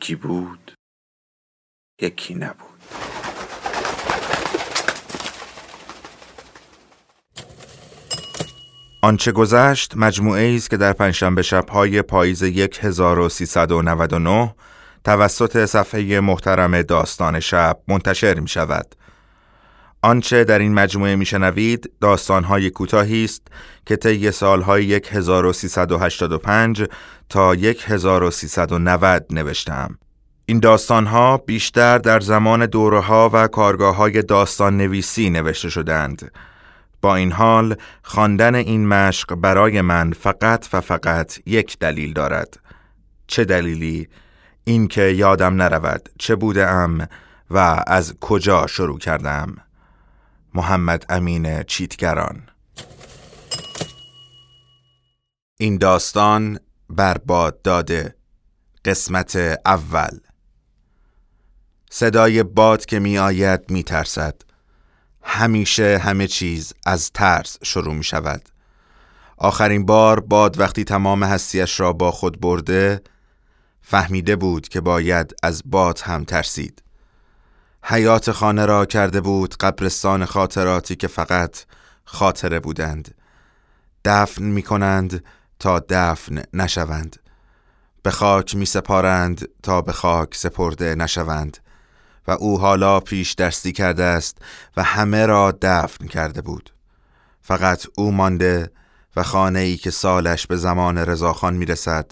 یکی بود یکی نبود آنچه گذشت مجموعه است که در پنجشنبه شبهای پاییز 1399 توسط صفحه محترم داستان شب منتشر می شود. آنچه در این مجموعه میشنوید داستانهای کوتاهی است که طی سالهای 1385 تا 1390 نوشتم. این داستانها بیشتر در زمان دوره ها و کارگاه های داستان نویسی نوشته شدند. با این حال خواندن این مشق برای من فقط و فقط یک دلیل دارد. چه دلیلی؟ اینکه یادم نرود چه بودم و از کجا شروع کردم. محمد امین چیتگران. این داستان برباد داده. قسمت اول. صدای باد که می آید می ترسد همیشه همه چیز از ترس شروع می شود آخرین بار باد وقتی تمام هستیش را با خود برده فهمیده بود که باید از باد هم ترسید. حیات خانه را کرده بود قبرستان خاطراتی که فقط خاطره بودند. دفن می کنند تا دفن نشوند. به خاک می سپارند تا به خاک سپرده نشوند. و او حالا پیش درستی کرده است و همه را دفن کرده بود. فقط او مانده و خانه ای که سالش به زمان رضاخان می رسد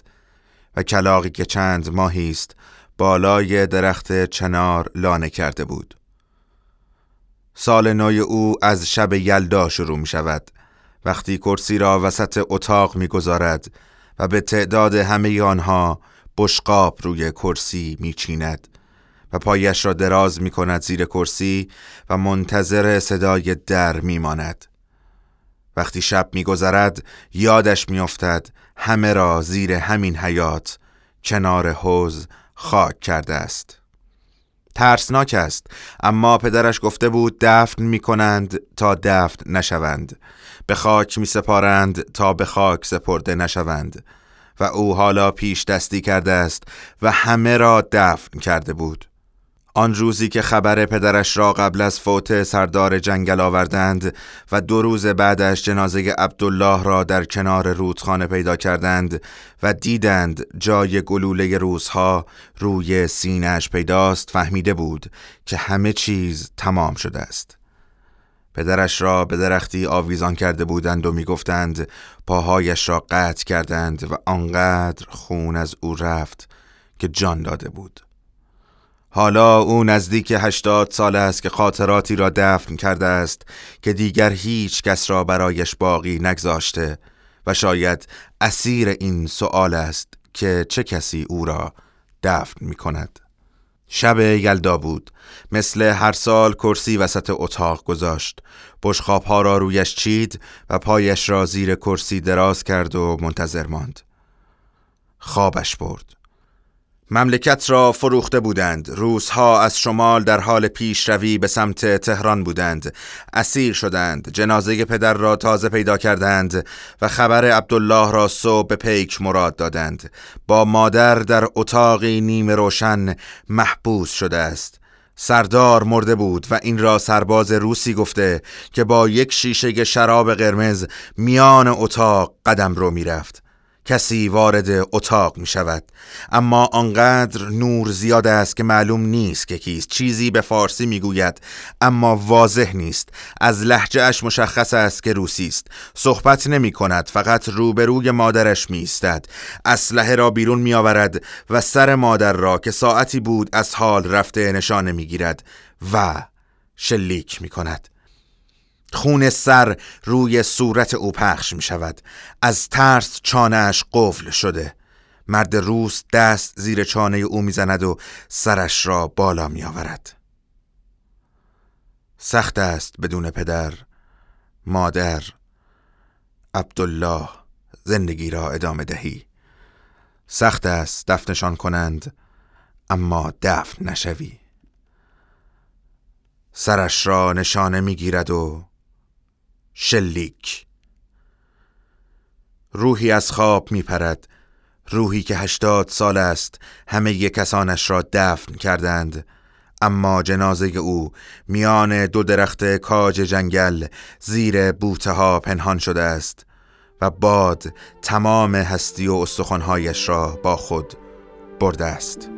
و کلاقی که چند ماهی است بالای درخت چنار لانه کرده بود سال نو او از شب یلدا شروع می شود وقتی کرسی را وسط اتاق می گذارد و به تعداد همه آنها بشقاب روی کرسی می چیند و پایش را دراز می کند زیر کرسی و منتظر صدای در می ماند. وقتی شب می گذرد یادش می افتد همه را زیر همین حیات کنار حوز خاک کرده است. ترسناک است اما پدرش گفته بود دفن می کنند تا دفن نشوند. به خاک می سپارند تا به خاک سپرده نشوند. و او حالا پیش دستی کرده است و همه را دفن کرده بود. آن روزی که خبر پدرش را قبل از فوت سردار جنگل آوردند و دو روز بعدش جنازه عبدالله را در کنار رودخانه پیدا کردند و دیدند جای گلوله روزها روی سینهش پیداست فهمیده بود که همه چیز تمام شده است. پدرش را به درختی آویزان کرده بودند و می‌گفتند پاهایش را قطع کردند و آنقدر خون از او رفت که جان داده بود. حالا او نزدیک هشتاد سال است که خاطراتی را دفن کرده است که دیگر هیچ کس را برایش باقی نگذاشته و شاید اسیر این سؤال است که چه کسی او را دفن می کند. شب یلدا بود. مثل هر سال کرسی وسط اتاق گذاشت. بشخاب ها را رویش چید و پایش را زیر کرسی دراز کرد و منتظر ماند. خوابش برد. مملکت را فروخته بودند. روزها از شمال در حال پیشروی به سمت تهران بودند. اسیر شدند. جنازه پدر را تازه پیدا کردند و خبر عبدالله را صبح به پیک مراد دادند. با مادر در اتاقی نیمه روشن محبوس شده است. سردار مرده بود و این را سرباز روسی گفته که با یک شیشه شراب قرمز میان اتاق قدم رو می‌رفت. کسی وارد اتاق می شود اما آنقدر نور زیاد است که معلوم نیست که کیست. چیزی به فارسی می گوید اما واضح نیست. از لحجه اش مشخص است که روسی است. صحبت نمی کند فقط روبروی مادرش می استد اسلحه را بیرون می آورد و سر مادر را که ساعتی بود از حال رفته نشانه می گیرد و شلیک می کند خون سر روی صورت او پخش می شود از ترس چانهش قفل شده. مرد روس دست زیر چانه او می‌زند و سرش را بالا می آورد سخت است بدون پدر. مادر عبدالله زندگی را ادامه دهی. سخت است دفنشان کنند اما دفن نشوی. سرش را نشانه می‌گیرد و شلیک. روحی از خواب میپرد. روحی که هشتاد سال است همه کسانش را دفن کردند. اما جنازه او میان دو درخت کاج جنگل زیر بوته ها پنهان شده است و باد تمام هستی و استخوانهایش را با خود برده است.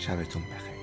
شبتون بخیر.